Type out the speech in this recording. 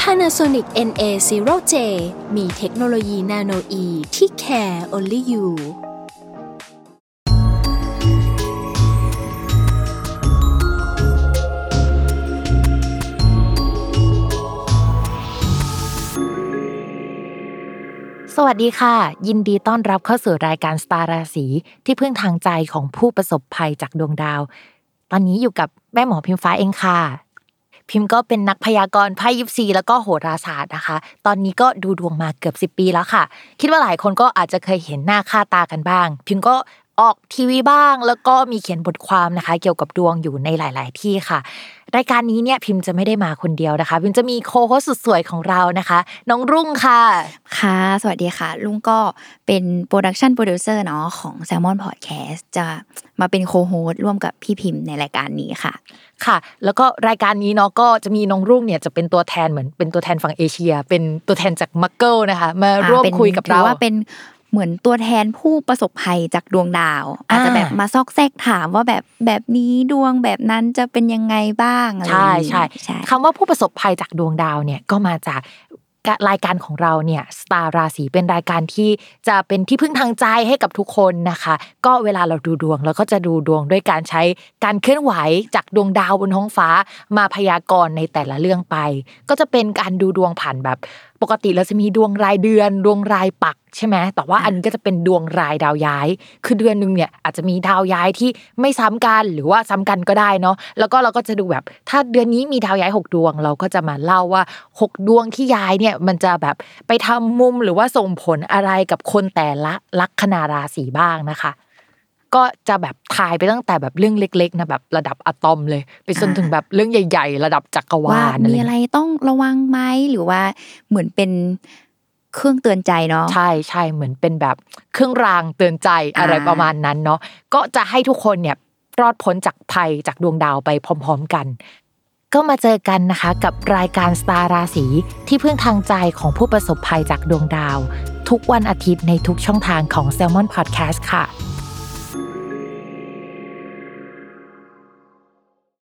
Panasonic NA0J มีเทคโนโลยีนาโนอีที่ care only you สวัสดีค่ะ ยินดีต้อนรับเข้าสู่รายการสตาร์ราศีที่พึ่งทางใจของผู้ประสบภัยจากดวงดาว ตอนนี้อยู่กับแม่หมอพิมฟ้าเองค่ะ พิมก็เป็นนักพยากรณ์ไพ่ยิปซีแล้วก็โหราศาสตร์นะคะ ตอนนี้ก็ดูดวงมาเกือบ 10 ปีแล้วค่ะ คิดว่าหลายคนก็อาจจะเคยเห็นหน้าค่าตากันบ้าง พิมก็ ออกทีวีบ้าง แล้วก็มีเขียนบทความนะคะ เกี่ยวกับดวงอยู่ในหลาย ๆ ที่ค่ะ รายการนี้เนี่ยพิมจะไม่ได้มาคนเดียวนะคะ พิมจะมี co-host สุดสวยของเรานะคะ น้องรุ่งค่ะ ค่ะ สวัสดีค่ะรุ่งก็เป็น production producer เนาะของ Salmon Podcast จะมาเป็นโคโฮสร่วมกับพี่พิมพ์ในรายการนี้ค่ะค่ะ แล้วก็รายการนี้เนาะก็จะมีน้องรุ่งเนี่ยจะเป็นตัวแทนเหมือนเป็นตัวแทนฝั่งเอเชีย เป็นตัวแทนจากมักเกิลนะคะ มาร่วมเป็นคุยกับถืเราอว่าเป็น เหมือนตัวแทนผู้ประสบภัยจากดวงดาว อาจจะแบบมาซอกแซกถามว่าแบบแบบนี้ดวงแบบนั้นจะเป็นยังไงบ้างอะไรอใช่ย่างงี้ใช่ใช่คำว่าผู้ประสบภัยจากดวงดาวเนี่ยก็มาจากรายการของเราเนี่ยสตาร์ราศีเป็นรายการที่จะเป็นที่พึ่งทางใจให้กับทุกคนนะคะ ก็เวลาเราดูดวงเราก็จะดูดวงด้วยการใช้การเคลื่อนไหวจากดวงดาวบนท้องฟ้า มาพยากรณ์ในแต่ละเรื่องไป ก็จะเป็นการดูดวงผ่านแบบปกติเราจะมีดวงรายเดือน ดวงรายปักใช่ไหมแต่ว่าอันนี้ก็จะเป็นดวงรายดาวย้าย คือเดือนหนึ่งเนี่ยอาจจะมีดาวย้ายที่ไม่ซ้ำกันหรือว่าซ้ำกันก็ได้เนาะแล้วก็เราก็จะดูแบบ ถ้าเดือนนี้มีดาวย้ายหกดวง เราก็จะมาเล่าว่าหกดวงที่ย้ายเนี่ยมันจะแบบไปทำมุมหรือว่าส่งผลอะไรกับคนแต่ละลัคนาราศีบ้างนะคะ ก็จะแบบทายไปตั้งแต่แบบเรื่องเล็กๆนะแบบระดับอะตอมเลย ไปจนถึงแบบเรื่องใหญ่ ๆ ระดับจักรวาว่าลอะไรมีอะไรต้องระวังไหมหรือว่าเหมือนเป็นเครื่องเตือนใจเนาะใช่ใช่เหมือนเป็นแบบเครื่องรางเตือนใจอะไรอ่าประมาณนั้นเนาะก็จะให้ทุกคนเนี่ยรอดพ้นจากภัยจากดวงดาวไปพร้อม ๆกัน ก็มาเจอกันนะคะกับรายการสตาร์ราศีที่พึ่งทางใจของผู้ประสบภัยจากดวงดาว ทุกวันอาทิตย์ในทุกช่องทางของ Salmon Podcast ค่ะ